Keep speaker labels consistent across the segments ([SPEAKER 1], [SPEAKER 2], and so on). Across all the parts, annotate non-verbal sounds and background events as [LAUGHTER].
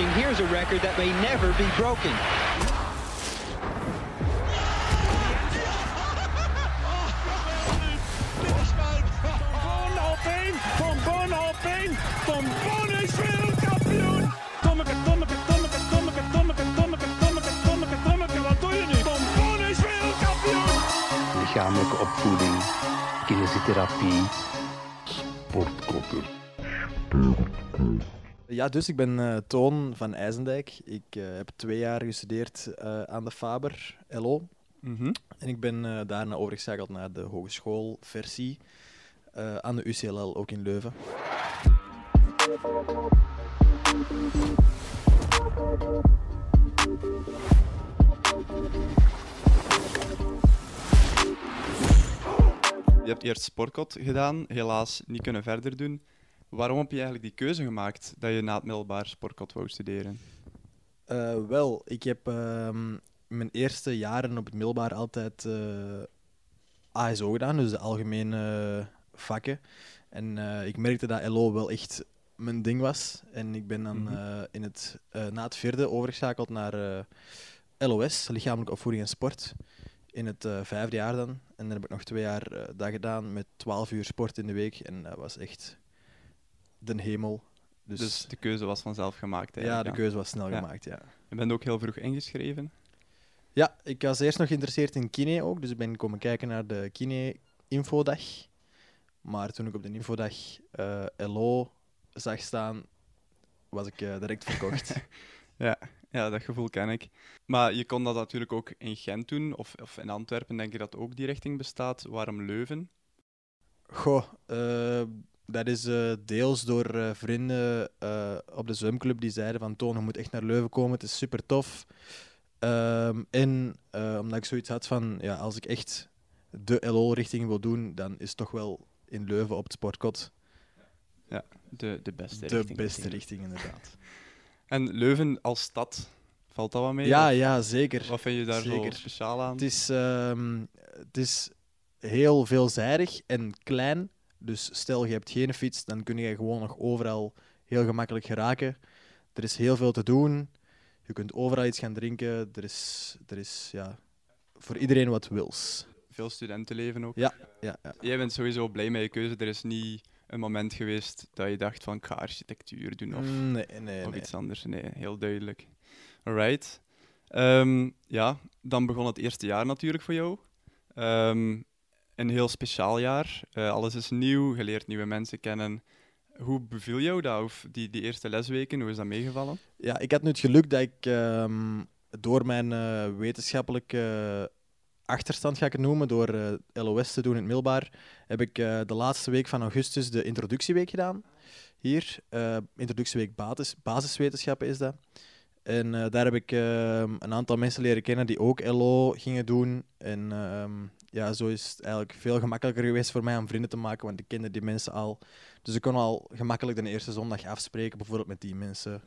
[SPEAKER 1] watching, here's a record that may never be broken.
[SPEAKER 2] Van Alpijn, Van Van Alpijn, Van Van is wereldkampioen! Tommeke, Tommeke, Tommeke, Tommeke, Tommeke, Tommeke, Tommeke, Tommeke, Tommeke, wat doe je nu? Van Van is wereldkampioen!
[SPEAKER 3] lichamelijke opvoeding, kinesiotherapie, sportkoppen.
[SPEAKER 4] Ja, dus ik ben eh, Toon van IJzendijk. Ik eh, heb twee jaar gestudeerd eh, aan de Faber LO.
[SPEAKER 5] Mhm.
[SPEAKER 4] En ik ben eh, daarna overgeschakeld naar de hogeschoolversie eh, aan de UCLL, ook in Leuven.
[SPEAKER 5] Je hebt eerst sportkot gedaan, helaas niet kunnen verder doen. Waarom heb je eigenlijk die keuze gemaakt dat je na het middelbaar sportkot wou studeren?
[SPEAKER 4] Eh, wel, ik heb ehm, mijn eerste jaren op het middelbaar altijd eh, ASO gedaan, dus de algemene vakken. En eh, ik merkte dat LO wel echt mijn ding was. En ik ben dan
[SPEAKER 5] Mhm.
[SPEAKER 4] eh, in het, eh, na het vierde overgeschakeld naar eh, LOS, lichamelijke opvoeding en sport. In het eh, vijfde jaar dan. En dan heb ik nog twee jaar eh, dat gedaan met 12 uur sport in de week. En dat was echt de hemel. Dus,
[SPEAKER 5] Dus, de keuze was vanzelf gemaakt.
[SPEAKER 4] ja, de keuze was snel
[SPEAKER 5] Ja.
[SPEAKER 4] gemaakt, ja.
[SPEAKER 5] Je bent ook heel vroeg ingeschreven.
[SPEAKER 4] Ja, ik was eerst nog geïnteresseerd in kine ook, dus ik ben komen kijken naar de kine-infodag. Maar toen ik op de infodag eh LO zag staan, was ik eh, direct verkocht. [LAUGHS]
[SPEAKER 5] Ja, ja, dat gevoel ken ik. Maar je kon dat natuurlijk ook in Gent doen, of, of in Antwerpen denk je dat ook die richting bestaat. Waarom Leuven?
[SPEAKER 4] Goh, eh, dat is eh, deels door eh, vrienden eh, op de zwemclub die zeiden van Toon, je moet echt naar Leuven komen, het is super tof. Ehm, en omdat ik zoiets had van, ja, als ik echt de LO-richting wil doen, dan is het toch wel in Leuven op het sportkot
[SPEAKER 5] De, de beste
[SPEAKER 4] de
[SPEAKER 5] richting.
[SPEAKER 4] beste
[SPEAKER 5] natuurlijk.
[SPEAKER 4] richting, inderdaad. [LAUGHS]
[SPEAKER 5] En Leuven als stad, valt dat wel mee?
[SPEAKER 4] Ja,
[SPEAKER 5] Of
[SPEAKER 4] ja, zeker.
[SPEAKER 5] Wat vind je daar
[SPEAKER 4] Zeker.
[SPEAKER 5] zo speciaal aan?
[SPEAKER 4] Het is, ehm, het is heel veelzijdig en klein. Dus stel je hebt geen fiets, dan kun je gewoon nog overal heel gemakkelijk geraken. Er is heel veel te doen. Je kunt overal iets gaan drinken. Er is, er is ja, voor iedereen wat wils.
[SPEAKER 5] Veel studentenleven ook.
[SPEAKER 4] Ja, ja, ja.
[SPEAKER 5] Jij bent sowieso blij met je keuze. Er is niet een moment geweest dat je dacht van ik ga architectuur doen of,
[SPEAKER 4] Nee, nee,
[SPEAKER 5] of
[SPEAKER 4] nee.
[SPEAKER 5] iets anders. Nee, heel duidelijk. Alright. Ehm, ja, dan begon het eerste jaar natuurlijk voor jou. Ehm, een heel speciaal jaar. Eh, alles is nieuw, je leert nieuwe mensen kennen. Hoe beviel jou dat? Of die, die eerste lesweken, hoe is dat meegevallen?
[SPEAKER 4] Ja, ik had nu het geluk dat ik ehm, door mijn eh, wetenschappelijke achterstand, ga ik het noemen, door eh, LOS te doen in het middelbaar, heb ik de laatste week van augustus de introductieweek gedaan. Hier, introducieweek basis, basiswetenschappen is dat. En daar heb ik ehm, een aantal mensen leren kennen die ook LO gingen doen. En ehm, ja, zo is het eigenlijk veel gemakkelijker geweest voor mij om vrienden te maken, want ik kende die mensen al. Dus ik kon al gemakkelijk de eerste zondag afspreken, bijvoorbeeld met die mensen.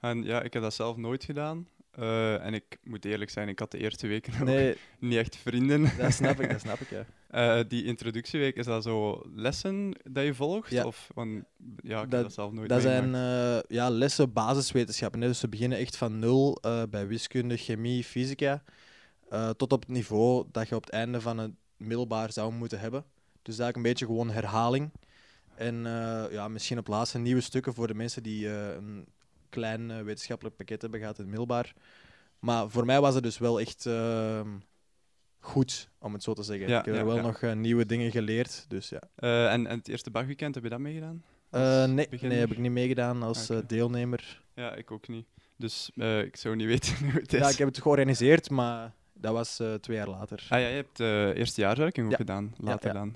[SPEAKER 5] En ja, ik heb dat zelf nooit gedaan. Eh, en ik moet eerlijk zijn, ik had de eerste weken [LAUGHS]
[SPEAKER 4] Nee,
[SPEAKER 5] niet echt vrienden. [LAUGHS]
[SPEAKER 4] dat snap ik, dat snap ik, ja. [LAUGHS]
[SPEAKER 5] Eh, die introductieweek, is dat zo lessen dat je volgt?
[SPEAKER 4] Ja.
[SPEAKER 5] Of, want, ja, ik heb
[SPEAKER 4] Dat-
[SPEAKER 5] dat zelf nooit
[SPEAKER 4] Dat zijn eh, ja, lessen basiswetenschappen. Hè. Dus ze beginnen echt van nul bij wiskunde, chemie, fysica, eh, tot op het niveau dat je op het einde van het middelbaar zou moeten hebben. Dus eigenlijk een beetje gewoon herhaling. En eh, ja, misschien op laatste nieuwe stukken voor de mensen die eh, een klein wetenschappelijk pakket hebben gehad in het middelbaar. Maar voor mij was het dus wel echt ehm, goed, om het zo te zeggen.
[SPEAKER 5] Ja,
[SPEAKER 4] ik heb
[SPEAKER 5] ja,
[SPEAKER 4] wel
[SPEAKER 5] ja.
[SPEAKER 4] nog nieuwe dingen geleerd. Dus ja.
[SPEAKER 5] En, en het eerste bagweekend, heb je dat meegedaan?
[SPEAKER 4] Nee,
[SPEAKER 5] beginner?
[SPEAKER 4] nee, heb ik niet meegedaan als eh, deelnemer.
[SPEAKER 5] Ja, ik ook niet. Dus ik zou niet [LAUGHS] weten hoe het is.
[SPEAKER 4] Ja, ik heb het georganiseerd, maar dat was eh, twee jaar later.
[SPEAKER 5] Ah ja, je hebt uh, eerstejaarswerking ook
[SPEAKER 4] Ja.
[SPEAKER 5] gedaan, later
[SPEAKER 4] ja.
[SPEAKER 5] dan.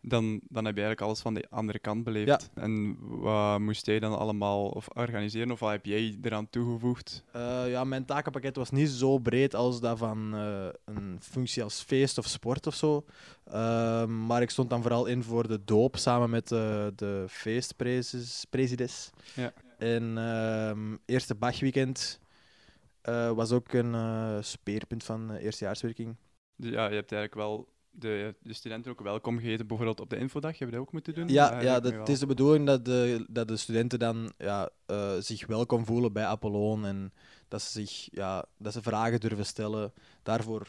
[SPEAKER 5] dan. Dan heb je eigenlijk alles van de andere kant beleefd. En wat moest jij dan allemaal of organiseren, of wat heb jij eraan toegevoegd?
[SPEAKER 4] Eh, ja, mijn takenpakket was niet zo breed als dat van eh, een functie als feest of sport of zo. Ehm, maar ik stond dan vooral in voor de doop samen met eh, de feestpresides.
[SPEAKER 5] Ja.
[SPEAKER 4] En ehm eerste Bachweekend eh, was ook een eh, speerpunt van eh, eerstejaarswerking.
[SPEAKER 5] Dus ja, je hebt eigenlijk wel de, de studenten ook welkom geheten, bijvoorbeeld op de infodag. Hebben we dat ook moeten doen?
[SPEAKER 4] Ja, ja dat, het is de bedoeling dat de, dat de studenten dan ja, zich welkom voelen bij Apollon en dat ze, zich, ja, dat ze vragen durven stellen. Daarvoor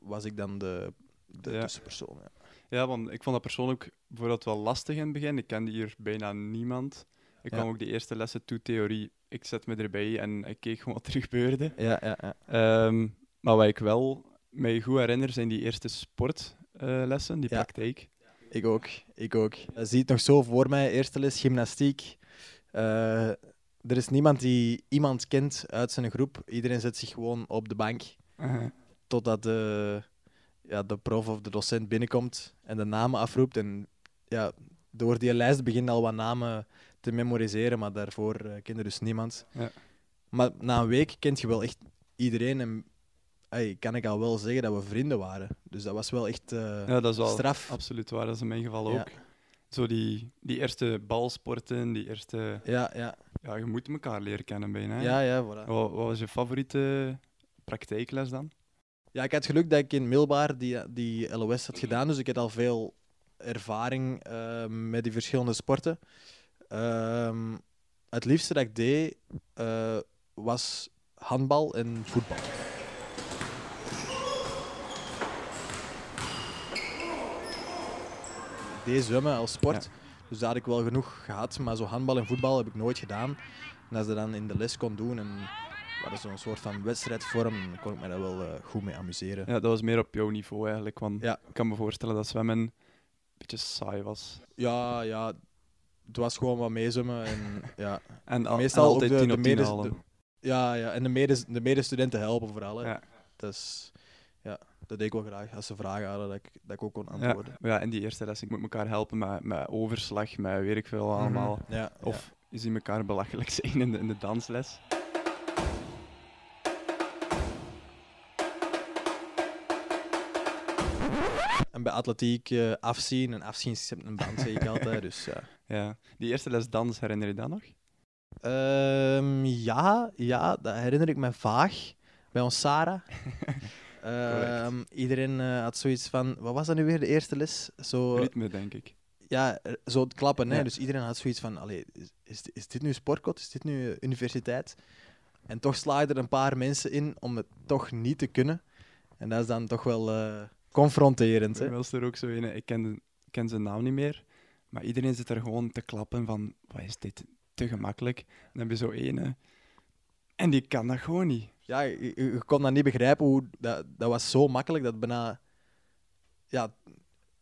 [SPEAKER 4] was ik dan de, de
[SPEAKER 5] Ja.
[SPEAKER 4] tussenpersoon. Ja.
[SPEAKER 5] Ja, want ik vond dat persoonlijk bijvoorbeeld wel lastig in het begin. Ik kende hier bijna niemand. Ik kwam ook de eerste lessen toe theorie. Ik zet me erbij en ik keek gewoon wat er gebeurde.
[SPEAKER 4] Ja, ja, ja.
[SPEAKER 5] Ehm, maar wat ik wel mij goed herinner zijn die eerste sportlessen, die
[SPEAKER 4] Ja.
[SPEAKER 5] praktijk.
[SPEAKER 4] Ik ook. Ik ook. Je ziet nog zo voor mij, eerste les gymnastiek. Eh, er is niemand die iemand kent uit zijn groep. Iedereen zet zich gewoon op de bank
[SPEAKER 5] Uh,
[SPEAKER 4] totdat de, ja, de prof of de docent binnenkomt en de namen afroept. En ja, door die lijst beginnen al wat namen te memoriseren, maar daarvoor eh, kende dus niemand.
[SPEAKER 5] Ja.
[SPEAKER 4] Maar na een week kent je wel echt iedereen en ey, kan ik al wel zeggen dat we vrienden waren. Dus dat was wel echt
[SPEAKER 5] ja, dat is wel
[SPEAKER 4] straf.
[SPEAKER 5] absoluut waar. Dat is in mijn geval
[SPEAKER 4] Ja.
[SPEAKER 5] ook. Zo die, die eerste balsporten, die eerste...
[SPEAKER 4] Ja, ja.
[SPEAKER 5] Ja, je moet elkaar leren kennen bijna. hè.
[SPEAKER 4] Ja, ja, voilà.
[SPEAKER 5] Wat, wat was je favoriete praktijkles dan?
[SPEAKER 4] Ja, ik had geluk dat ik in Middelbaar die, die LOS had gedaan, dus ik had al veel ervaring eh, met die verschillende sporten. Ehm, het liefste dat ik deed eh, was handbal en voetbal. Ik deed zwemmen als sport, dus daar had ik wel genoeg gehad, maar zo handbal en voetbal heb ik nooit gedaan. En als je dat dan in de les kon doen en wat is zo'n soort van wedstrijdvorm, dan kon ik me daar wel eh, goed mee amuseren.
[SPEAKER 5] Ja, dat was meer op jouw niveau eigenlijk. Want
[SPEAKER 4] Ja.
[SPEAKER 5] ik kan me voorstellen dat zwemmen een beetje saai was.
[SPEAKER 4] Ja, ja, het was gewoon wat meezwemmen en [LAUGHS] ja,
[SPEAKER 5] En, al,
[SPEAKER 4] Meestal
[SPEAKER 5] en altijd
[SPEAKER 4] de-
[SPEAKER 5] 10
[SPEAKER 4] de
[SPEAKER 5] op 10
[SPEAKER 4] medes-
[SPEAKER 5] halen.
[SPEAKER 4] de- ja, ja. en de, medes, de medestudenten helpen vooral. Hè.
[SPEAKER 5] Ja.
[SPEAKER 4] Dus ja, dat deed ik wel graag. Als ze vragen hadden, dat ik, dat ik ook kon
[SPEAKER 5] Ja,
[SPEAKER 4] antwoorden.
[SPEAKER 5] ja, in die eerste les, ik moet elkaar helpen met, met overslag, met weet ik veel allemaal.
[SPEAKER 4] Mhm. Ja,
[SPEAKER 5] Of je ziet elkaar belachelijk [LAUGHS] zijn in de, in de dansles.
[SPEAKER 4] En bij atletiek eh, afzien en afzien schept een band, zeg ik altijd. Dus ja. [LAUGHS]
[SPEAKER 5] Ja. Die eerste les dans, herinner je dat nog?
[SPEAKER 4] Ehm, ja, ja, dat herinner ik me vaag. Bij ons Sarah. [LAUGHS] Ehm, iedereen eh, had zoiets van, wat was dat nu weer, de eerste les? Zo,
[SPEAKER 5] Ritme, denk ik.
[SPEAKER 4] ja, zo het klappen. Hè? Dus iedereen had zoiets van, allee, is, is, is dit nu sportkot? Is dit nu eh, universiteit? En toch slaaien er een paar mensen in om het toch niet te kunnen. En dat is dan toch wel confronterend. Hè?
[SPEAKER 5] Was er ook zo een, ik ken, ken zijn naam niet meer, maar iedereen zit er gewoon te klappen van, wat is dit te gemakkelijk? En dan heb je zo ene, en die kan dat gewoon niet.
[SPEAKER 4] Ja, je, je- kon dat niet begrijpen hoe dat, dat was zo makkelijk dat bijna ja,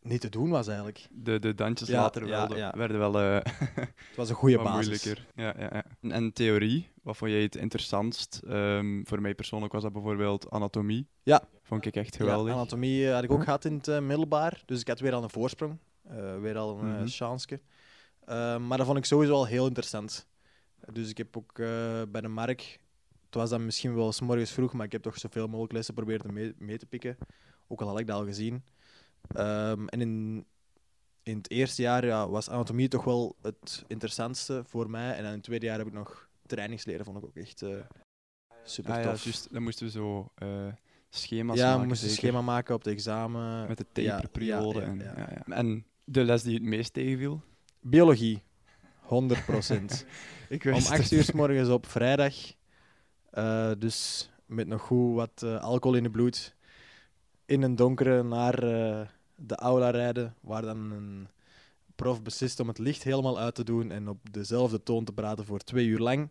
[SPEAKER 4] niet te doen was eigenlijk.
[SPEAKER 5] De, de dansjes
[SPEAKER 4] Ja,
[SPEAKER 5] later
[SPEAKER 4] ja,
[SPEAKER 5] wel,
[SPEAKER 4] ja.
[SPEAKER 5] werden wel eh,
[SPEAKER 4] Het was een goede basis.
[SPEAKER 5] moeilijker. Ja, ja, ja. En, en theorie, wat vond jij het interessantst? Ehm, voor mij persoonlijk was dat bijvoorbeeld anatomie.
[SPEAKER 4] Ja.
[SPEAKER 5] Vond ik echt geweldig.
[SPEAKER 4] anatomie eh, had ik ook gehad in het eh, middelbaar, dus ik had weer al een voorsprong, weer al een mm chanske. Eh, maar dat vond ik sowieso al heel interessant. Dus ik heb ook bij de Mark, het was dan misschien wel s morgens vroeg, maar ik heb toch zoveel mogelijk lessen proberen mee, mee te pikken. Ook al had ik dat al gezien. Ehm, en in, in het eerste jaar ja, was anatomie toch wel het interessantste voor mij. En in het tweede jaar heb ik nog trainingsleren, vond ik ook echt eh, super
[SPEAKER 5] ah, ja,
[SPEAKER 4] tof.
[SPEAKER 5] juist. Dan moesten we zo eh, schema's
[SPEAKER 4] ja,
[SPEAKER 5] maken.
[SPEAKER 4] we moesten een schema maken op het examen.
[SPEAKER 5] Met de
[SPEAKER 4] Ja,
[SPEAKER 5] taperperiode.
[SPEAKER 4] ja, ja,
[SPEAKER 5] en,
[SPEAKER 4] ja.
[SPEAKER 5] ja, ja. en de les die het meest tegenviel?
[SPEAKER 4] Biologie, 100 procent. [LAUGHS]
[SPEAKER 5] Ik
[SPEAKER 4] Om
[SPEAKER 5] wist
[SPEAKER 4] 8
[SPEAKER 5] het.
[SPEAKER 4] uur 's morgens op vrijdag. Eh, dus met nog goed wat alcohol in het bloed. In een donkere naar de aula rijden, waar dan een prof beslist om het licht helemaal uit te doen en op dezelfde toon te praten voor twee uur lang.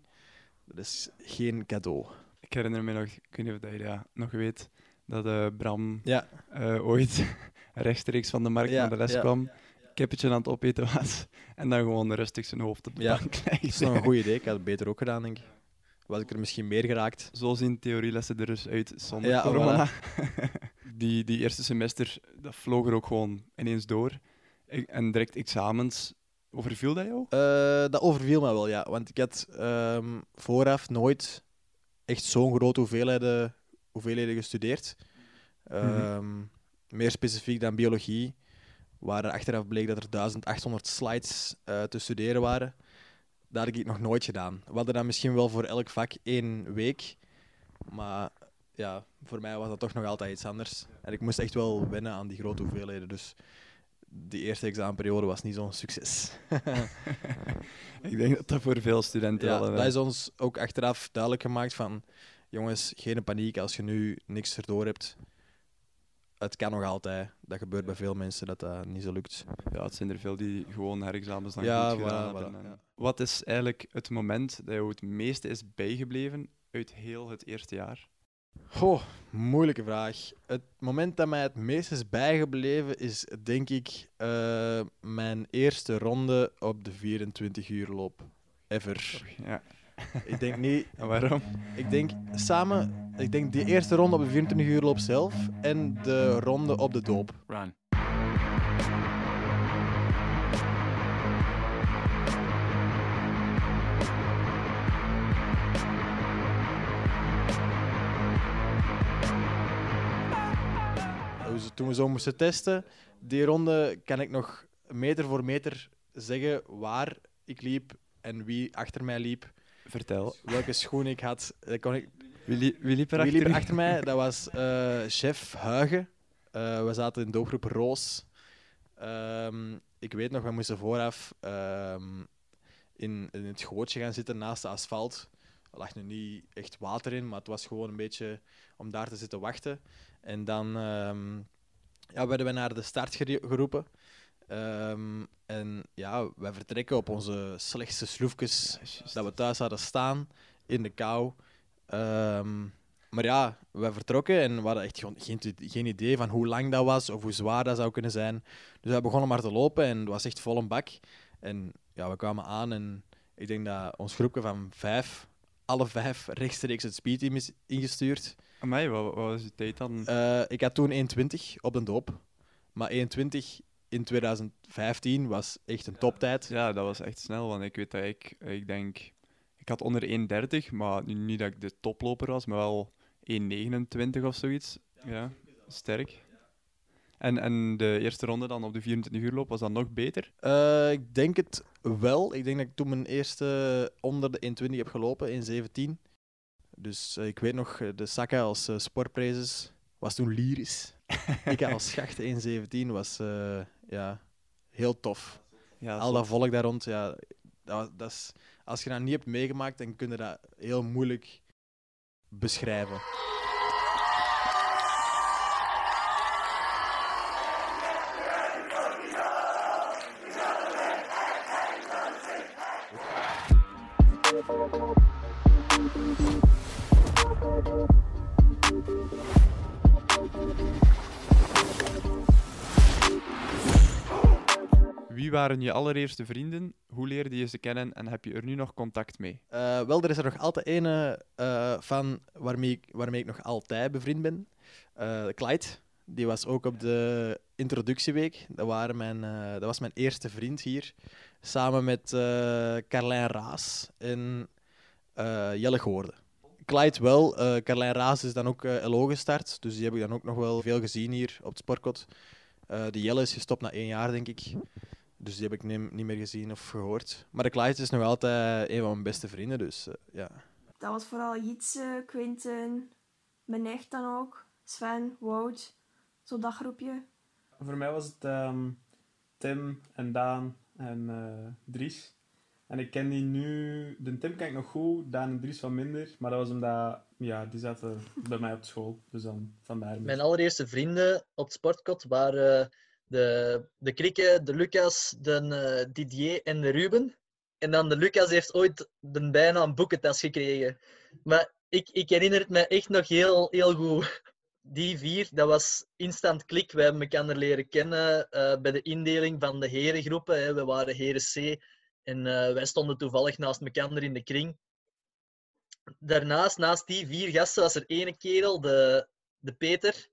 [SPEAKER 4] Dat is geen cadeau.
[SPEAKER 5] Ik herinner me nog, ik weet niet of dat je dat nog weet, dat eh, Bram
[SPEAKER 4] Ja,
[SPEAKER 5] eh, ooit [LAUGHS] rechtstreeks van de markt
[SPEAKER 4] Ja,
[SPEAKER 5] naar de les
[SPEAKER 4] ja.
[SPEAKER 5] kwam, kippetje aan het opeten was en dan gewoon rustig zijn hoofd op de bank
[SPEAKER 4] dat is nog een goed idee. Ik had het beter ook gedaan, denk ik. Was ik er misschien meer geraakt.
[SPEAKER 5] Zo zien theorielessen er dus uit zonder
[SPEAKER 4] Ja,
[SPEAKER 5] corona. [LAUGHS] die, die eerste semester, dat vloog er ook gewoon ineens door. Ik- en direct examens, overviel dat jou?
[SPEAKER 4] Eh, dat overviel me wel, ja. Want ik had ehm, vooraf nooit echt zo'n grote hoeveelheden, hoeveelheden gestudeerd. Ehm, Meer specifiek dan biologie, waar er achteraf bleek dat er 1800 slides eh, te studeren waren. Dat had ik nog nooit gedaan. We hadden dan misschien wel voor elk vak één week. Maar ja, voor mij was dat toch nog altijd iets anders. En ik moest echt wel wennen aan die grote hoeveelheden. Dus die eerste examenperiode was niet zo'n succes. [LAUGHS]
[SPEAKER 5] Ik denk dat dat voor veel studenten
[SPEAKER 4] ja,
[SPEAKER 5] wel...
[SPEAKER 4] dat is ons ook achteraf duidelijk gemaakt van... Jongens, geen paniek als je nu niks erdoor hebt. Het kan nog altijd. Dat gebeurt bij veel mensen dat dat niet zo lukt.
[SPEAKER 5] Ja, het zijn er veel die gewoon herexamens dan
[SPEAKER 4] Ja,
[SPEAKER 5] goed gedaan
[SPEAKER 4] voilà,
[SPEAKER 5] hebben.
[SPEAKER 4] voilà, ja.
[SPEAKER 5] Wat is eigenlijk het moment dat jou het meeste is bijgebleven uit heel het eerste jaar?
[SPEAKER 4] Goh, moeilijke vraag. Het moment dat mij het meest is bijgebleven is, denk ik, eh, mijn eerste ronde op de 24 uur loop. Ever.
[SPEAKER 5] Ja.
[SPEAKER 4] Ik denk niet... [LAUGHS]
[SPEAKER 5] En waarom?
[SPEAKER 4] Ik denk samen... Ik denk die eerste ronde op de 24 uur loop zelf en de ronde op de doop.
[SPEAKER 6] Run.
[SPEAKER 4] Toen we zo moesten testen, die ronde kan ik nog meter voor meter zeggen waar ik liep en wie achter mij liep,
[SPEAKER 5] Vertel.
[SPEAKER 4] welke schoen ik had. Dat kon ik,
[SPEAKER 5] Wie, li- wie liep er
[SPEAKER 4] Wie
[SPEAKER 5] achter
[SPEAKER 4] liep er
[SPEAKER 5] u?
[SPEAKER 4] achter mij? [LAUGHS] Dat was eh, chef Huigen. Eh, we zaten in doopgroep Roos. Ehm, ik weet nog, we moesten vooraf ehm, in, in het gootje gaan zitten naast de asfalt. Er lag nu niet echt water in, maar het was gewoon een beetje om daar te zitten wachten. En dan ehm, ja, werden we naar de start geroepen. Ehm, en ja, wij vertrekken op onze slechtste sloefjes dat we thuis hadden staan in de kou. Ehm, maar ja, we vertrokken en we hadden echt geen, geen idee van hoe lang dat was of hoe zwaar dat zou kunnen zijn. Dus we begonnen maar te lopen en het was echt vol een bak. En ja, we kwamen aan en ik denk dat ons groepje van vijf, alle vijf rechtstreeks het speedteam is ingestuurd.
[SPEAKER 5] Amai, wat, wat was je tijd dan?
[SPEAKER 4] Eh, ik had toen 1.20 op de doop, maar 1.20 in 2015 was echt een toptijd.
[SPEAKER 5] Ja, dat was echt snel, want ik weet dat ik, ik denk, ik had onder 1,30, maar nu niet dat ik de toploper was, maar wel 1,29 of zoiets. Ja, sterk. En, en de eerste ronde dan op de 24 uur loop, was dat nog beter?
[SPEAKER 4] Eh, ik denk het wel. Ik denk dat ik toen mijn eerste onder de 1.20 heb gelopen, 1.17. Dus eh, ik weet nog, eh, de Saka als uh, sportprijzes was toen lyrisch. Ik als schacht 1.17 was eh, ja, heel tof.
[SPEAKER 5] Ja,
[SPEAKER 4] Al dat volk daar rond, ja, dat, dat is, als je dat niet hebt meegemaakt, dan kun je dat heel moeilijk beschrijven.
[SPEAKER 5] Wie waren je allereerste vrienden? Hoe leerde je ze kennen en heb je er nu nog contact mee?
[SPEAKER 4] Eh, wel, er is er nog altijd ene eh, van waarmee ik, waarmee ik nog altijd bevriend ben. Eh Clyde. Die was ook op de introductieweek. Dat, waren mijn, dat was mijn eerste vriend hier. Samen met Carlijn Raas en Jelle Goorde. Clyde wel. eh Carlijn Raas is dan ook LO gestart. Dus die heb ik dan ook nog wel veel gezien hier op het sportkot. Eh de Jelle is gestopt na één jaar, denk ik. Dus die heb ik niet, niet meer gezien of gehoord. Maar de Clyde is nog altijd een van mijn beste vrienden, dus eh, ja.
[SPEAKER 7] Dat was vooral Jitse, Quinten, mijn echt dan ook, Sven, Wout, zo dat groepje.
[SPEAKER 8] Voor mij was het ehm, Tim en Daan en eh, Dries. En ik ken die nu... De Tim ken ik nog goed, Daan en Dries wat minder. Maar dat was omdat... Ja, die zaten bij mij op school. Dus dan vandaar.
[SPEAKER 9] Mijn allereerste vrienden op het sportkot waren de, de Krikke, de Lucas, de eh, Didier en de Ruben. En dan de Lucas heeft ooit de bijnaam boekentas gekregen. Maar ik, ik herinner het me echt nog heel, heel goed. Die vier, dat was instant klik. We hebben elkaar leren kennen eh, bij de indeling van de herengroepen. Hè. We waren heren C en eh, wij stonden toevallig naast elkaar in de kring. Daarnaast, naast die vier gasten, was er ene kerel, de, de Peter.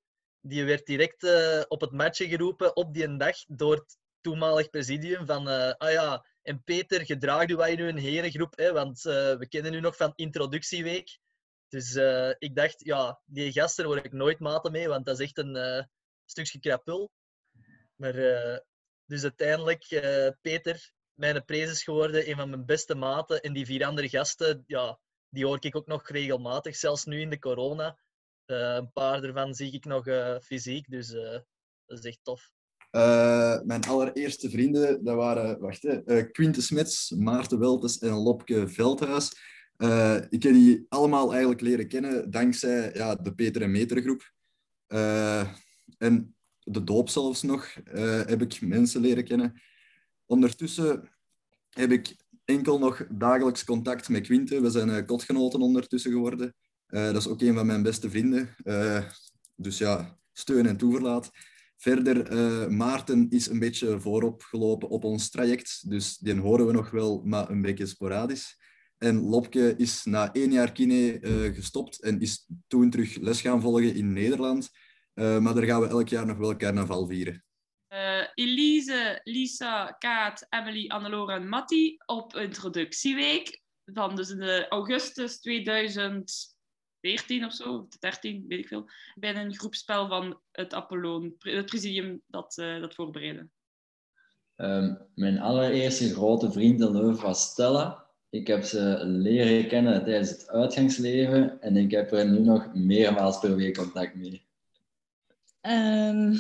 [SPEAKER 9] Die werd direct eh, op het matje geroepen op die dag door het toenmalig presidium van eh, ah ja, en Peter, gedraag wij nu een herengroep, hè, want eh, we kennen u nog van introductieweek. Dus ik dacht, ja, die gasten word ik nooit maten mee, want dat is echt een stukje krapul. Maar dus uiteindelijk, Peter, mijn prees geworden, een van mijn beste maten. En die vier andere gasten, ja, die hoor ik ook nog regelmatig, zelfs nu in de corona. Eh, een paar ervan zie ik nog eh, fysiek, dus eh, dat is echt tof.
[SPEAKER 6] Mijn allereerste vrienden, dat waren wacht, Smets, Maarten Weltes en Lopke Veldhuis. Ik heb die allemaal eigenlijk leren kennen dankzij ja, de Peter en Meter groep. En de doop zelfs nog heb ik mensen leren kennen. Ondertussen heb ik enkel nog dagelijks contact met Quinte. We zijn kotgenoten ondertussen geworden. Eh, dat is ook een van mijn beste vrienden. Eh, dus ja, steun en toeverlaat. Verder, eh, Maarten is een beetje voorop gelopen op ons traject, dus die horen we nog wel, maar een beetje sporadisch. En Lopke is na één jaar kine gestopt en is toen terug les gaan volgen in Nederland. Maar daar gaan we elk jaar nog wel carnaval vieren.
[SPEAKER 10] Elise, Lisa, Kaat, Emily, Annelore en Matti op introductieweek van dus de augustus 2014 of zo, of 13, weet ik veel, bij een groepspel van het Apollon, het presidium dat eh, dat voorbereidde.
[SPEAKER 11] Ehm, mijn allereerste grote vriend in Leuven was Stella. Ik heb ze leren kennen tijdens het uitgangsleven en ik heb er nu nog meermaals per week contact mee.
[SPEAKER 12] Ehm,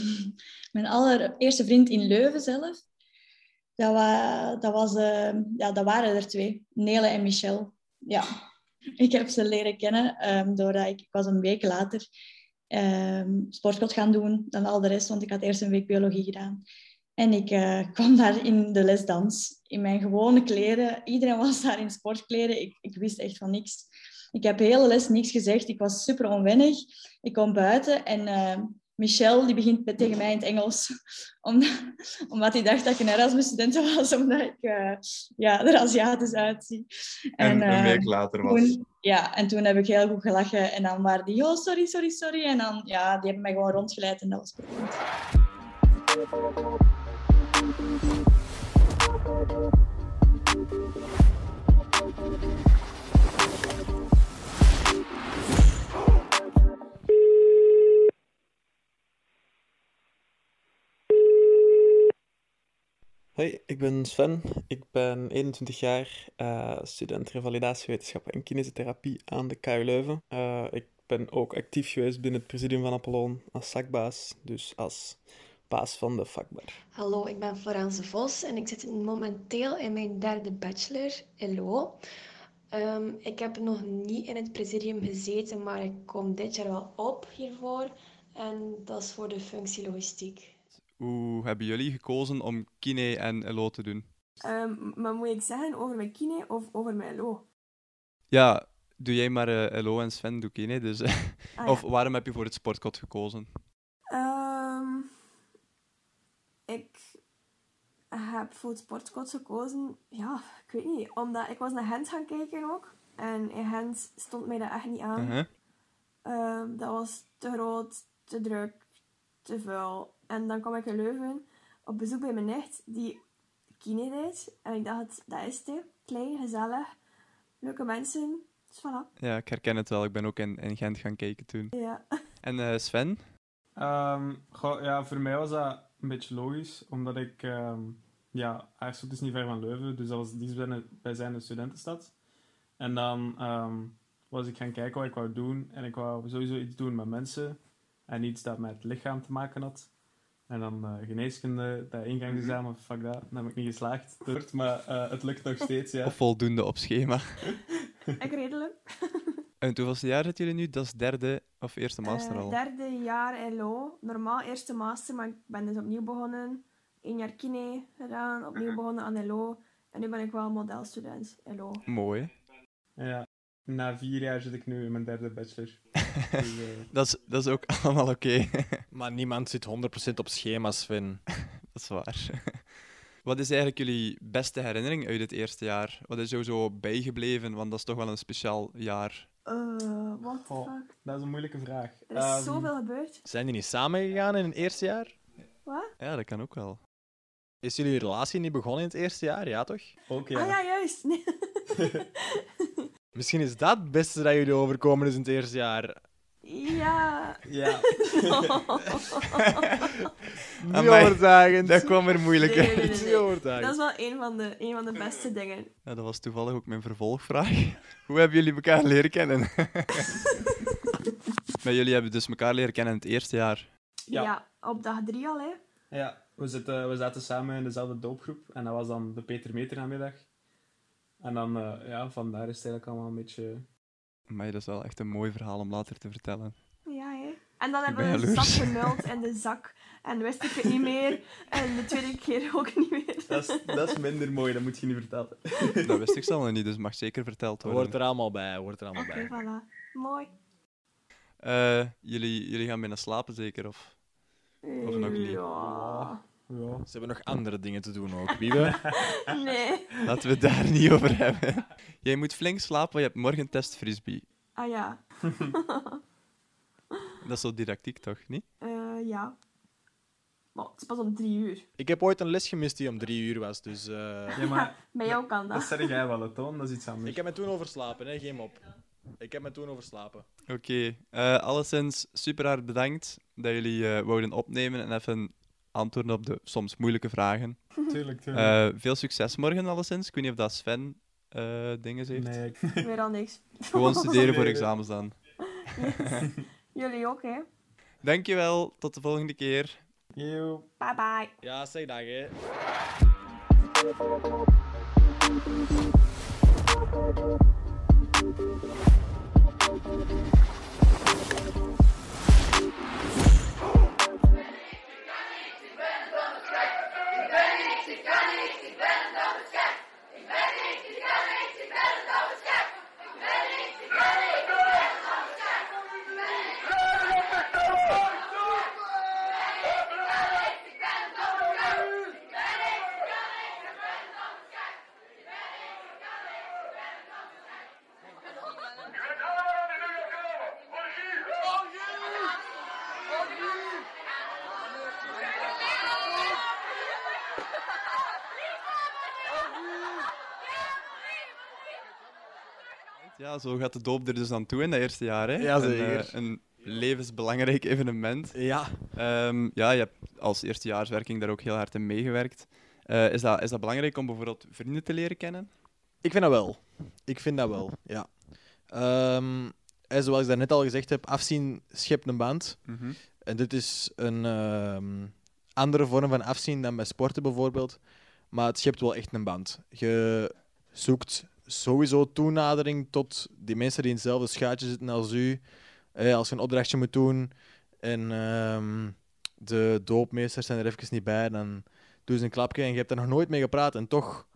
[SPEAKER 12] mijn allereerste vriend in Leuven zelf, dat, wa dat, was, eh, ja, dat waren er twee, Nele en Michel. Ja, ik heb ze leren kennen ehm, doordat ik, ik was een week later ehm sportkot gaan doen dan al de rest, want ik had eerst een week biologie gedaan. En ik eh, [LAUGHS] kwam daar in de les dans, in mijn gewone kleren. Iedereen was daar in sportkleren. Ik, ik wist echt van niks. Ik heb de hele les niks gezegd. Ik was super onwennig. Ik kom buiten en eh, Michel die begint met- tegen mij in het Engels. [LAUGHS] Omdat, omdat hij dacht dat ik een Erasmus-student was, [LAUGHS] omdat ik eh, ja, er Aziatisch uitzie.
[SPEAKER 5] En een
[SPEAKER 12] eh,
[SPEAKER 5] week later was-
[SPEAKER 12] toen- ja, en toen heb ik heel goed gelachen. En dan waren die, oh, sorry, sorry, sorry. En dan, ja, die hebben mij gewoon rondgeleid en dat was perfect.
[SPEAKER 13] Hoi, ik ben Sven. Ik ben 21 jaar, eh, student revalidatiewetenschappen en kinesiotherapie aan de KU Leuven. Eh, ik ben ook actief geweest binnen het presidium van Apollon als zakbaas, dus als baas van de vakbar.
[SPEAKER 14] Hallo, ik ben Florence Vos en ik zit momenteel in mijn derde bachelor, LO. Ehm, ik heb nog niet in het presidium gezeten, maar ik kom dit jaar wel op hiervoor. En dat is voor de functie logistiek.
[SPEAKER 5] Hoe hebben jullie gekozen om kine en LO te doen?
[SPEAKER 7] Ehm, maar moet ik zeggen over mijn kine of over mijn LO?
[SPEAKER 5] Ja, doe jij maar eh, LO en Sven doe kine. Dus, [LAUGHS]
[SPEAKER 7] Ah, ja.
[SPEAKER 5] Of waarom heb je voor het sportkot gekozen?
[SPEAKER 7] Ehm, ik heb voor het sportkot gekozen. Ja, ik weet niet. Omdat ik was naar Gent gaan kijken ook. En in Gent stond mij dat echt niet aan.
[SPEAKER 5] Uh-huh.
[SPEAKER 7] Ehm, dat was te groot, te druk, te vuil. En dan kwam ik in Leuven op bezoek bij mijn nicht, die kine deed. En ik dacht, dat is het. hè. Klein, gezellig, leuke mensen. Dus voilà.
[SPEAKER 5] Ja, ik herken het wel. Ik ben ook in, in Gent gaan kijken toen.
[SPEAKER 7] Ja. [LAUGHS]
[SPEAKER 5] En eh, Sven?
[SPEAKER 8] Ehm, goh, ja, voor mij was dat een beetje logisch, omdat ik... ehm ja, Aarschot is niet ver van Leuven, dus dat was dichtstbijzijnde studentenstad. En dan ehm, was ik gaan kijken wat ik wou doen. En ik wou sowieso iets doen met mensen. En iets dat met het lichaam te maken had. En dan eh, geneeskunde, dat ingangsexamen, fuck dat, dat heb ik niet geslaagd. [LAUGHS] Maar eh, het lukt nog steeds, ja.
[SPEAKER 5] Of voldoende op schema. [LAUGHS]
[SPEAKER 7] Ik redelijk.
[SPEAKER 5] En hoeveelste jaar zitten jullie nu? Dat is derde of eerste master
[SPEAKER 7] Eh,
[SPEAKER 5] al?
[SPEAKER 7] derde jaar LO. Normaal eerste master, maar ik ben dus opnieuw begonnen. Eén jaar kine gedaan, opnieuw begonnen aan LO. En nu ben ik wel modelstudent LO.
[SPEAKER 5] Mooi.
[SPEAKER 8] Ja, na vier jaar zit ik nu in mijn derde bachelor. [LAUGHS] Dus, eh,
[SPEAKER 5] Dat is, dat is ook [LAUGHS] allemaal oké. [LAUGHS]
[SPEAKER 4] Maar niemand zit 100% op schema's, Sven.
[SPEAKER 5] dat is waar. Wat is eigenlijk jullie beste herinnering uit het eerste jaar? Wat is jou zo bijgebleven? Want dat is toch wel een speciaal jaar.
[SPEAKER 7] Eh, what the
[SPEAKER 8] goh,
[SPEAKER 7] fuck?
[SPEAKER 8] dat is een moeilijke vraag.
[SPEAKER 7] Er is
[SPEAKER 8] Ehm,
[SPEAKER 7] zoveel gebeurd.
[SPEAKER 4] Zijn die niet samen gegaan in het eerste jaar?
[SPEAKER 7] Wat?
[SPEAKER 5] Ja, dat kan ook wel.
[SPEAKER 4] Is jullie relatie niet begonnen in het eerste jaar? Ja, toch?
[SPEAKER 8] Ook
[SPEAKER 7] Ah ja, juist. Nee.
[SPEAKER 4] Misschien is dat het beste dat jullie overkomen is in het eerste jaar.
[SPEAKER 7] ja.
[SPEAKER 8] Ja. [LAUGHS] [LAUGHS]
[SPEAKER 4] Niet
[SPEAKER 5] Amai,
[SPEAKER 4] overtuigend.
[SPEAKER 5] Dat kwam er moeilijk
[SPEAKER 7] Nee, nee,
[SPEAKER 5] uit.
[SPEAKER 7] nee,
[SPEAKER 4] Niet.
[SPEAKER 7] Dat is wel een van de, een van de beste dingen.
[SPEAKER 5] Ja, dat was toevallig ook mijn vervolgvraag. [LAUGHS] Hoe hebben jullie elkaar leren kennen? Maar jullie hebben dus elkaar leren kennen in het eerste jaar.
[SPEAKER 7] Ja. op dag drie al, hè.
[SPEAKER 8] Ja, we, zitten, we zaten samen in dezelfde doopgroep. En dat was dan de Peter Meter namiddag. En dan, eh, ja, vandaar is het eigenlijk allemaal een beetje...
[SPEAKER 5] Maar dat is wel echt een mooi verhaal om later te vertellen.
[SPEAKER 7] Ja, hè. En dan hebben
[SPEAKER 5] ben
[SPEAKER 7] we een zak gemuld in de zak. En wist ik het niet meer. En de tweede keer ook niet meer.
[SPEAKER 8] Dat is, dat is minder mooi, dat moet je niet vertellen. [LAUGHS]
[SPEAKER 5] Dat wist ik zelf nog niet, dus mag zeker verteld worden.
[SPEAKER 4] Hoort er allemaal bij, hoort er allemaal
[SPEAKER 7] Oké,
[SPEAKER 4] bij.
[SPEAKER 7] voilà. Mooi.
[SPEAKER 5] Eh, jullie, jullie gaan bijna slapen zeker, of, of nog niet?
[SPEAKER 7] Ja.
[SPEAKER 4] Ze hebben nog andere dingen te doen ook. Wiebe? [LAUGHS]
[SPEAKER 7] Nee.
[SPEAKER 5] Laten we het daar niet over hebben. Jij moet flink slapen, want je hebt morgen test frisbee.
[SPEAKER 7] Ah ja. [LAUGHS]
[SPEAKER 5] Dat is zo didactiek, toch? Niet?
[SPEAKER 7] Eh, ja. Maar het is pas om drie uur.
[SPEAKER 4] Ik heb ooit een les gemist die om drie uur was, dus... eh,
[SPEAKER 8] Ja, maar... [LAUGHS]
[SPEAKER 7] Bij jou kan dat.
[SPEAKER 8] Dat zeg jij wel, Toon. Dat is iets anders.
[SPEAKER 4] Ik heb me toen overslapen, hè. Geen mop. Ik heb me toen overslapen.
[SPEAKER 5] Oké, eh, alleszins super hard bedankt dat jullie eh wouden opnemen en even antwoorden op de soms moeilijke vragen. [LAUGHS]
[SPEAKER 8] Tuurlijk, tuurlijk.
[SPEAKER 5] Eh, veel succes morgen, alleszins. Ik weet niet of dat Sven eh dingen heeft.
[SPEAKER 8] Nee, ik... [LAUGHS]
[SPEAKER 7] Weer al niks.
[SPEAKER 5] Gewoon studeren voor examens dan.
[SPEAKER 7] Yes. [LAUGHS] Jullie ook, hè.
[SPEAKER 5] Dankjewel, tot de volgende keer.
[SPEAKER 7] Bye bye.
[SPEAKER 4] Ja, zeg dag, hè. Mexicana, Mexicana.
[SPEAKER 5] Ja, zo gaat de doop er dus aan toe in dat eerste jaar. Hè?
[SPEAKER 4] Ja,
[SPEAKER 5] Een,
[SPEAKER 4] zeker.
[SPEAKER 5] eh, Een, levensbelangrijk evenement.
[SPEAKER 4] Ja.
[SPEAKER 5] Ehm, ja, je hebt als eerstejaarswerking daar ook heel hard in meegewerkt. Eh, is, dat, is dat belangrijk om bijvoorbeeld vrienden te leren kennen?
[SPEAKER 4] Ik vind dat wel. Ik vind dat wel, ja. Ehm, en zoals ik daarnet al gezegd heb, afzien schept een band.
[SPEAKER 5] Mhm.
[SPEAKER 4] En dit is een ehm, andere vorm van afzien dan bij sporten bijvoorbeeld. Maar het schept wel echt een band. Je zoekt sowieso toenadering tot die mensen die in hetzelfde schuitje zitten als u. Eh, als je een opdrachtje moet doen en ehm, de doopmeesters zijn er even niet bij, dan doen ze een klapje en je hebt er nog nooit mee gepraat. En toch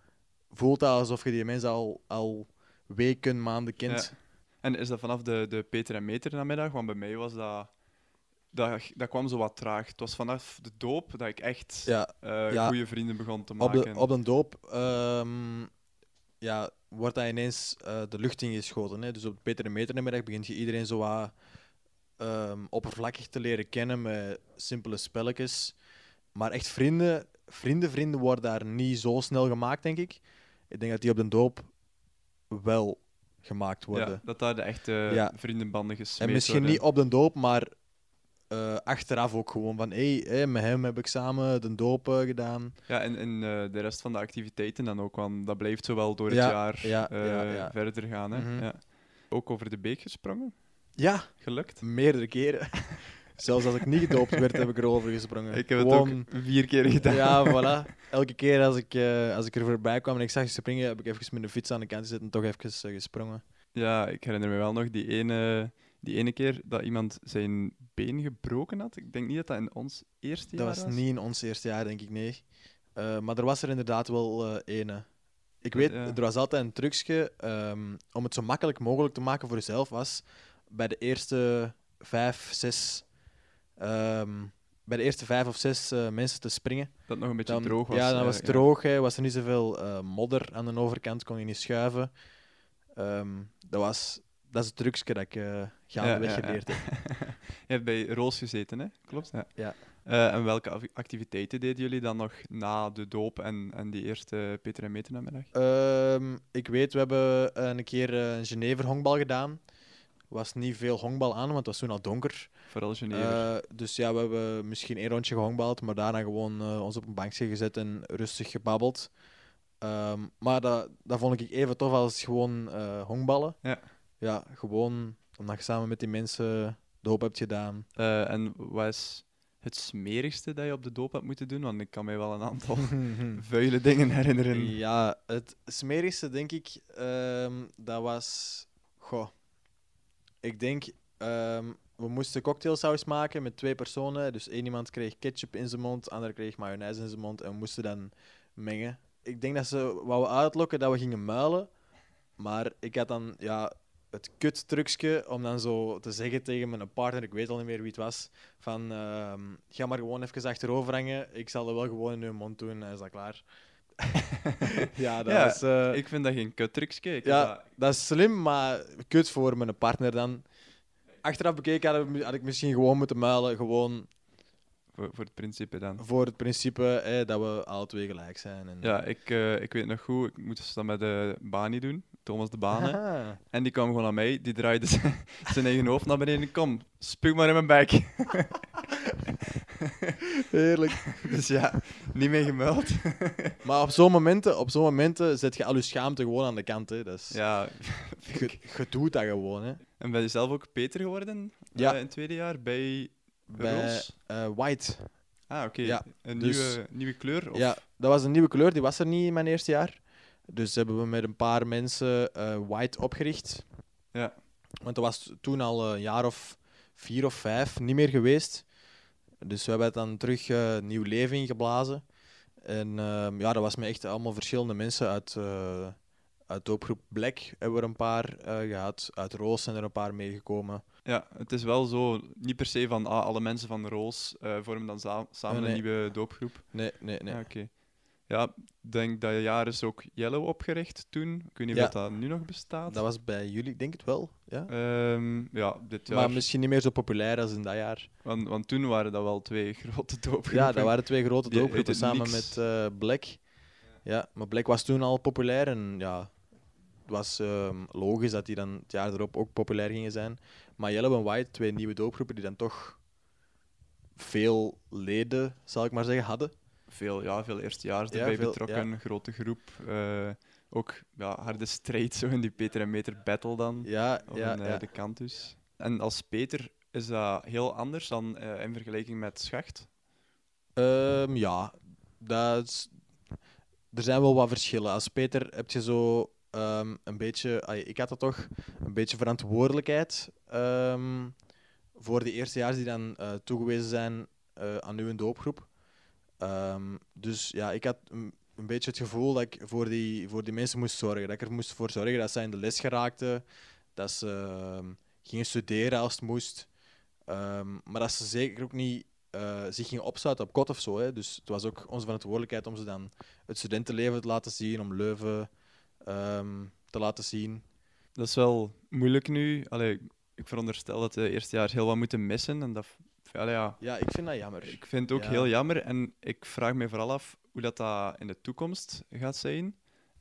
[SPEAKER 4] voelt dat alsof je die mensen al, al weken, maanden kent.
[SPEAKER 5] Ja. En is dat vanaf de, de Peter en Meter namiddag? Want bij mij was dat, dat... Dat kwam zo wat traag. Het was vanaf de doop dat ik echt
[SPEAKER 4] Ja,
[SPEAKER 5] eh,
[SPEAKER 4] ja.
[SPEAKER 5] goede vrienden begon te
[SPEAKER 4] Op
[SPEAKER 5] maken.
[SPEAKER 4] de, op een doop ehm, ja, wordt dat ineens eh, de lucht ingeschoten. Hè? Dus op Peter en Meternamiddag begint je iedereen zo wat ehm, oppervlakkig te leren kennen met simpele spelletjes. Maar echt vrienden, vrienden, vrienden worden daar niet zo snel gemaakt, denk ik. Ik denk dat die op de doop wel gemaakt worden.
[SPEAKER 5] Ja, dat daar de echte
[SPEAKER 4] Ja.
[SPEAKER 5] vriendenbanden gesmeed
[SPEAKER 4] En misschien
[SPEAKER 5] worden.
[SPEAKER 4] niet op de doop, maar eh, achteraf ook gewoon van hé, hey, met hem heb ik samen de doop eh, gedaan.
[SPEAKER 5] Ja, en, en eh, de rest van de activiteiten dan ook, want dat blijft zo wel door het
[SPEAKER 4] Ja,
[SPEAKER 5] jaar
[SPEAKER 4] ja, ja, ja.
[SPEAKER 5] verder gaan. Hè?
[SPEAKER 4] Mhm.
[SPEAKER 5] ja. Ook over de beek gesprongen?
[SPEAKER 4] Ja.
[SPEAKER 5] Gelukt?
[SPEAKER 4] Meerdere keren. [LAUGHS] Zelfs als ik niet gedoopt werd, heb ik erover gesprongen.
[SPEAKER 5] Ik heb het ook vier keer gedaan.
[SPEAKER 4] Ja, [LAUGHS] voilà. Elke keer als ik, als ik er voorbij kwam en ik zag je springen, heb ik even met de fiets aan de kant gezet en toch even gesprongen.
[SPEAKER 5] Ja, ik herinner me wel nog die ene, die ene keer dat iemand zijn been gebroken had. Ik denk niet dat dat in ons eerste
[SPEAKER 4] Dat
[SPEAKER 5] jaar
[SPEAKER 4] was niet in ons eerste jaar, denk ik, nee. Eh, maar er was er inderdaad wel eh ene. Ik weet,
[SPEAKER 5] Ja.
[SPEAKER 4] er was altijd een trucje ehm, om het zo makkelijk mogelijk te maken voor jezelf, was bij de eerste vijf, zes... ehm, bij de eerste vijf of zes eh, mensen te springen.
[SPEAKER 5] Dat nog een beetje
[SPEAKER 4] Dan-
[SPEAKER 5] droog was.
[SPEAKER 4] Ja, dan was het
[SPEAKER 5] eigenlijk, ja.
[SPEAKER 4] droog. Hè, was er niet zoveel eh, modder aan de overkant, kon je niet schuiven. Ehm, dat, was, dat is het trucje dat ik eh gaandeweg
[SPEAKER 5] Ja, ja, ja.
[SPEAKER 4] geleerd heb. [LAUGHS]
[SPEAKER 5] Je hebt bij Roos gezeten, hè? Klopt? Ja.
[SPEAKER 4] Ja.
[SPEAKER 5] Eh, en welke activiteiten deden jullie dan nog na de doop en, en die eerste Peter en Meter namiddag?
[SPEAKER 4] Ehm, ik weet, we hebben een keer eh, een Genever honkbal gedaan. was niet veel honkbal aan, want het was toen al donker.
[SPEAKER 5] Vooral Genever.
[SPEAKER 4] Eh, dus ja, we hebben misschien één rondje gehonkbald, maar daarna gewoon eh, ons op een bankje gezet en rustig gebabbeld. Ehm, maar dat, dat vond ik even tof als gewoon eh honkballen.
[SPEAKER 5] Ja.
[SPEAKER 4] Ja, gewoon omdat je samen met die mensen doop hebt gedaan.
[SPEAKER 5] Eh, en wat is het smerigste dat je op de doop hebt moeten doen? Want ik kan mij wel een aantal [LAUGHS] vuile dingen herinneren.
[SPEAKER 4] Ja, het smerigste denk ik, ehm, dat was... Goh, ik denk, ehm, we moesten cocktailsaus maken met twee personen. Dus één iemand kreeg ketchup in zijn mond, de ander kreeg mayonaise in zijn mond en we moesten dan mengen. Ik denk dat ze wouden uitlokken dat we gingen muilen. Maar ik had dan ja, het kut trucje om dan zo te zeggen tegen mijn partner, ik weet al niet meer wie het was, van ehm, ga maar gewoon even achterover hangen, ik zal er wel gewoon in uw mond doen, en is dat klaar. [LAUGHS] ja, dat
[SPEAKER 5] Ja,
[SPEAKER 4] was... eh,
[SPEAKER 5] ik vind dat geen kuttrucje.
[SPEAKER 4] Ja,
[SPEAKER 5] dat-
[SPEAKER 4] dat... is slim, maar kut voor mijn partner dan. Achteraf bekeken had, ik- had ik misschien gewoon moeten muilen, gewoon
[SPEAKER 5] Voor, voor het principe dan.
[SPEAKER 4] voor het principe dat we alle twee gelijk zijn. En,
[SPEAKER 5] Ja, ik, eh, ik weet nog goed, ik moest dat met de Bani doen, Thomas de Bane.
[SPEAKER 4] Haha.
[SPEAKER 5] En die kwam gewoon aan mij, die draaide zijn- [LAUGHS] zijn eigen hoofd naar beneden. Kom, spuug maar in mijn bek. [LAUGHS]
[SPEAKER 4] Heerlijk.
[SPEAKER 5] Dus ja, niet meer gemuild. [LAUGHS]
[SPEAKER 4] Maar op zo'n momenten, op zo'n momenten zet je al je schaamte gewoon aan de kant. Hè. Dat is,
[SPEAKER 5] Ja.
[SPEAKER 4] je, je doet dat gewoon. Hè.
[SPEAKER 5] En ben je zelf ook beter geworden
[SPEAKER 4] Ja.
[SPEAKER 5] eh, in het tweede jaar bij,
[SPEAKER 4] Bij eh, White.
[SPEAKER 5] Ah, oké.
[SPEAKER 4] Ja,
[SPEAKER 5] Een
[SPEAKER 4] dus-
[SPEAKER 5] nieuwe, nieuwe kleur? Of?
[SPEAKER 4] Ja, dat was een nieuwe kleur, die was er niet in mijn eerste jaar. Dus hebben we met een paar mensen eh, White opgericht.
[SPEAKER 5] Ja.
[SPEAKER 4] Want dat was toen al een jaar of vier of vijf niet meer geweest. Dus we hebben het dan terug eh, nieuw leven ingeblazen. En ehm, ja, dat was met echt allemaal verschillende mensen uit, uit doopgroep Black hebben we er een paar eh, gehad. Uit Roos zijn er een paar meegekomen.
[SPEAKER 5] Ja, het is wel zo, niet per se van ah, alle mensen van de Roos eh, vormen dan za- samen
[SPEAKER 4] Nee,
[SPEAKER 5] een nieuwe doopgroep.
[SPEAKER 4] Nee, nee, nee.
[SPEAKER 5] Ah, Oké. Ja, ik denk dat jaar is ook Yellow opgericht toen. Ik weet niet
[SPEAKER 4] Ja.
[SPEAKER 5] of dat nu nog bestaat.
[SPEAKER 4] Dat was bij jullie, ik denk het wel. Ja?
[SPEAKER 5] Ehm, ja, dit jaar.
[SPEAKER 4] Maar misschien niet meer zo populair als in dat jaar.
[SPEAKER 5] Want, want toen waren dat wel twee [LAUGHS] grote doopgroepen.
[SPEAKER 4] Ja, dat waren twee grote doopgroepen samen
[SPEAKER 5] niks-
[SPEAKER 4] met eh, Black. Ja, maar Black was toen al populair en ja, was ehm, logisch dat die dan het jaar erop ook populair gingen zijn. Maar Yellow en White, twee nieuwe doopgroepen die dan toch veel leden, zal ik maar zeggen, hadden.
[SPEAKER 5] Veel, ja, veel eerstejaars
[SPEAKER 4] Ja,
[SPEAKER 5] erbij
[SPEAKER 4] veel-
[SPEAKER 5] betrokken,
[SPEAKER 4] ja.
[SPEAKER 5] grote groep. eh, ook ja, harde strijd zo in die Peter en Meter battle dan.
[SPEAKER 4] Ja, ja,
[SPEAKER 5] eh,
[SPEAKER 4] ja.
[SPEAKER 5] de kantus. En als Peter is dat heel anders dan eh, in vergelijking met Schacht.
[SPEAKER 4] Ehm, ja, dat is- er zijn wel wat verschillen. Als Peter heb je zo ehm, een beetje, ik had dat toch, een beetje verantwoordelijkheid ehm, voor de eerstejaars die dan eh, toegewezen zijn eh, aan uw doopgroep. Ehm, dus ja, ik had een, beetje het gevoel dat ik voor die, voor die mensen moest zorgen. Dat ik er moest voor zorgen dat zij in de les geraakten, dat ze ehm, gingen studeren als het moest. Maar dat ze zeker ook niet eh, zich gingen opsluiten op kot of zo. Hè. Dus het was ook onze verantwoordelijkheid om ze dan het studentenleven te laten zien, om Leuven ehm, te laten zien.
[SPEAKER 5] Dat is wel moeilijk nu. Allee, ik veronderstel dat de eerste jaar heel wat moeten missen. En dat, allee, ja,
[SPEAKER 4] Ja, ik vind dat jammer.
[SPEAKER 5] ik vind het ook
[SPEAKER 4] Ja.
[SPEAKER 5] heel jammer. En ik vraag me vooral af hoe dat, dat in de toekomst gaat zijn.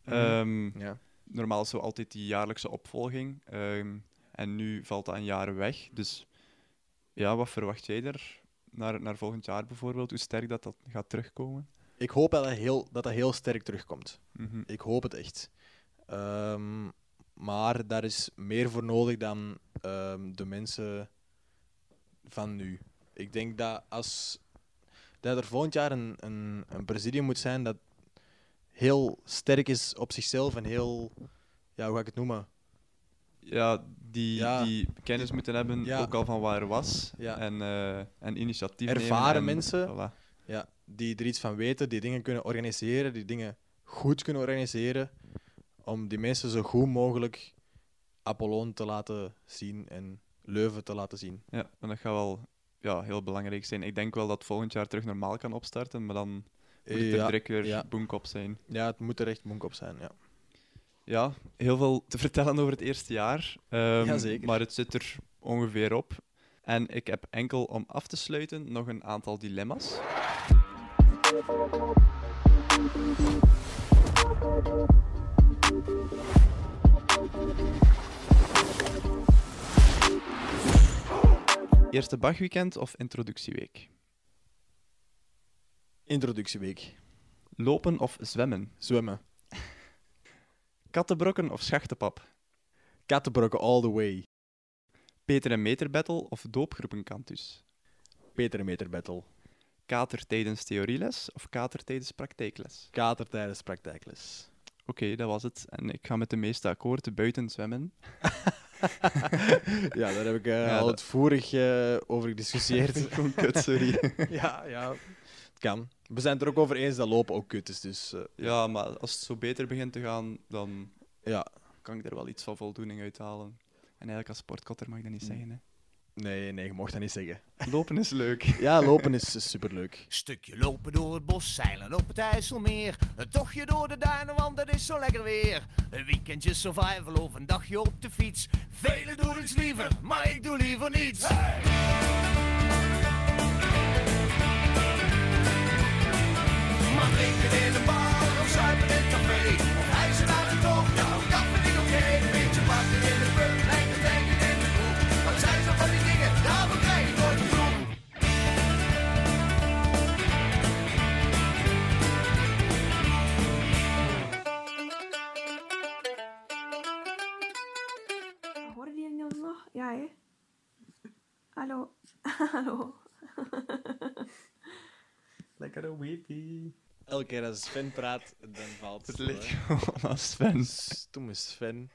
[SPEAKER 4] Mhm.
[SPEAKER 5] Ehm,
[SPEAKER 4] Ja.
[SPEAKER 5] Normaal is zo altijd die jaarlijkse opvolging. ehm, en nu valt dat een jaar weg. Dus ja, wat verwacht jij er naar, naar volgend jaar bijvoorbeeld? Hoe sterk dat, dat gaat terugkomen?
[SPEAKER 4] Ik hoop dat dat heel, dat dat heel sterk terugkomt.
[SPEAKER 5] Mhm.
[SPEAKER 4] Ik hoop het echt. Ehm, maar daar is meer voor nodig dan ehm, de mensen van nu. Ik denk dat als dat er volgend jaar een, een, een presidium moet zijn dat heel sterk is op zichzelf en heel, ja, hoe ga ik het noemen?
[SPEAKER 5] ja, die,
[SPEAKER 4] Ja.
[SPEAKER 5] die kennis moeten hebben,
[SPEAKER 4] Ja.
[SPEAKER 5] ook al van waar er was.
[SPEAKER 4] Ja.
[SPEAKER 5] En, eh, en initiatief nemen.
[SPEAKER 4] Ervaren
[SPEAKER 5] en
[SPEAKER 4] mensen
[SPEAKER 5] voilà.
[SPEAKER 4] ja, die er iets van weten, die dingen kunnen organiseren, die dingen goed kunnen organiseren, om die mensen zo goed mogelijk Apollon te laten zien en Leuven te laten zien.
[SPEAKER 5] Ja, en dat gaat wel ja, heel belangrijk zijn. Ik denk wel dat volgend jaar terug normaal kan opstarten, maar dan moet het er
[SPEAKER 4] Ja,
[SPEAKER 5] direct weer
[SPEAKER 4] ja.
[SPEAKER 5] op zijn.
[SPEAKER 4] Ja, het moet er echt monk op zijn, ja.
[SPEAKER 5] Ja, heel veel te vertellen over het eerste jaar. ehm,
[SPEAKER 4] Jazeker.
[SPEAKER 5] Maar het zit er ongeveer op. En ik heb enkel om af te sluiten nog een aantal dilemma's. Eerste Bachweekend of introductieweek?
[SPEAKER 4] Introductieweek.
[SPEAKER 5] Lopen of zwemmen?
[SPEAKER 4] Zwemmen. [LAUGHS]
[SPEAKER 5] Kattenbrokken of schachtenpap?
[SPEAKER 4] Kattenbrokken all the way.
[SPEAKER 5] Peter en Meter Battle of doopgroepenkantus?
[SPEAKER 4] Peter en Meter Battle.
[SPEAKER 5] Kater tijdens theorieles of kater tijdens praktijkles?
[SPEAKER 4] Kater tijdens praktijkles.
[SPEAKER 5] Oké, dat was het. En ik ga met de meeste akkoord buiten zwemmen. [LAUGHS]
[SPEAKER 4] ja, daar heb ik eh,
[SPEAKER 5] Ja,
[SPEAKER 4] al uitvoerig eh, over gediscussieerd. [LAUGHS]
[SPEAKER 5] Gewoon kut, sorry. [LAUGHS]
[SPEAKER 4] ja, ja, het kan. We zijn het er ook over eens dat lopen ook kut is. Dus, eh,
[SPEAKER 5] Ja, maar als het zo beter begint te gaan, dan
[SPEAKER 4] ja.
[SPEAKER 5] kan ik er wel iets van voldoening uithalen. En eigenlijk als sportkotter mag ik dat niet
[SPEAKER 4] Mm.
[SPEAKER 5] zeggen. Hè.
[SPEAKER 4] Nee, nee, je mocht dat niet zeggen. [LAUGHS]
[SPEAKER 5] Lopen is leuk. [LAUGHS]
[SPEAKER 4] Ja, lopen is superleuk.
[SPEAKER 15] Stukje lopen door het bos, zeilen op het IJsselmeer. Een tochtje door de duinen, want het is zo lekker weer. Een weekendje survival of een dagje op de fiets. Velen doen iets liever, maar ik doe liever niets. Maar drinken in de bar of zuipen in het café. Ja,
[SPEAKER 7] hè? Hallo. [LAUGHS] Hallo.
[SPEAKER 8] Lekkere weepie.
[SPEAKER 4] Elke keer als Sven praat, dan valt
[SPEAKER 5] Het
[SPEAKER 4] stil,
[SPEAKER 5] ligt gewoon aan [LAUGHS] Sven.
[SPEAKER 4] Stomme Sven.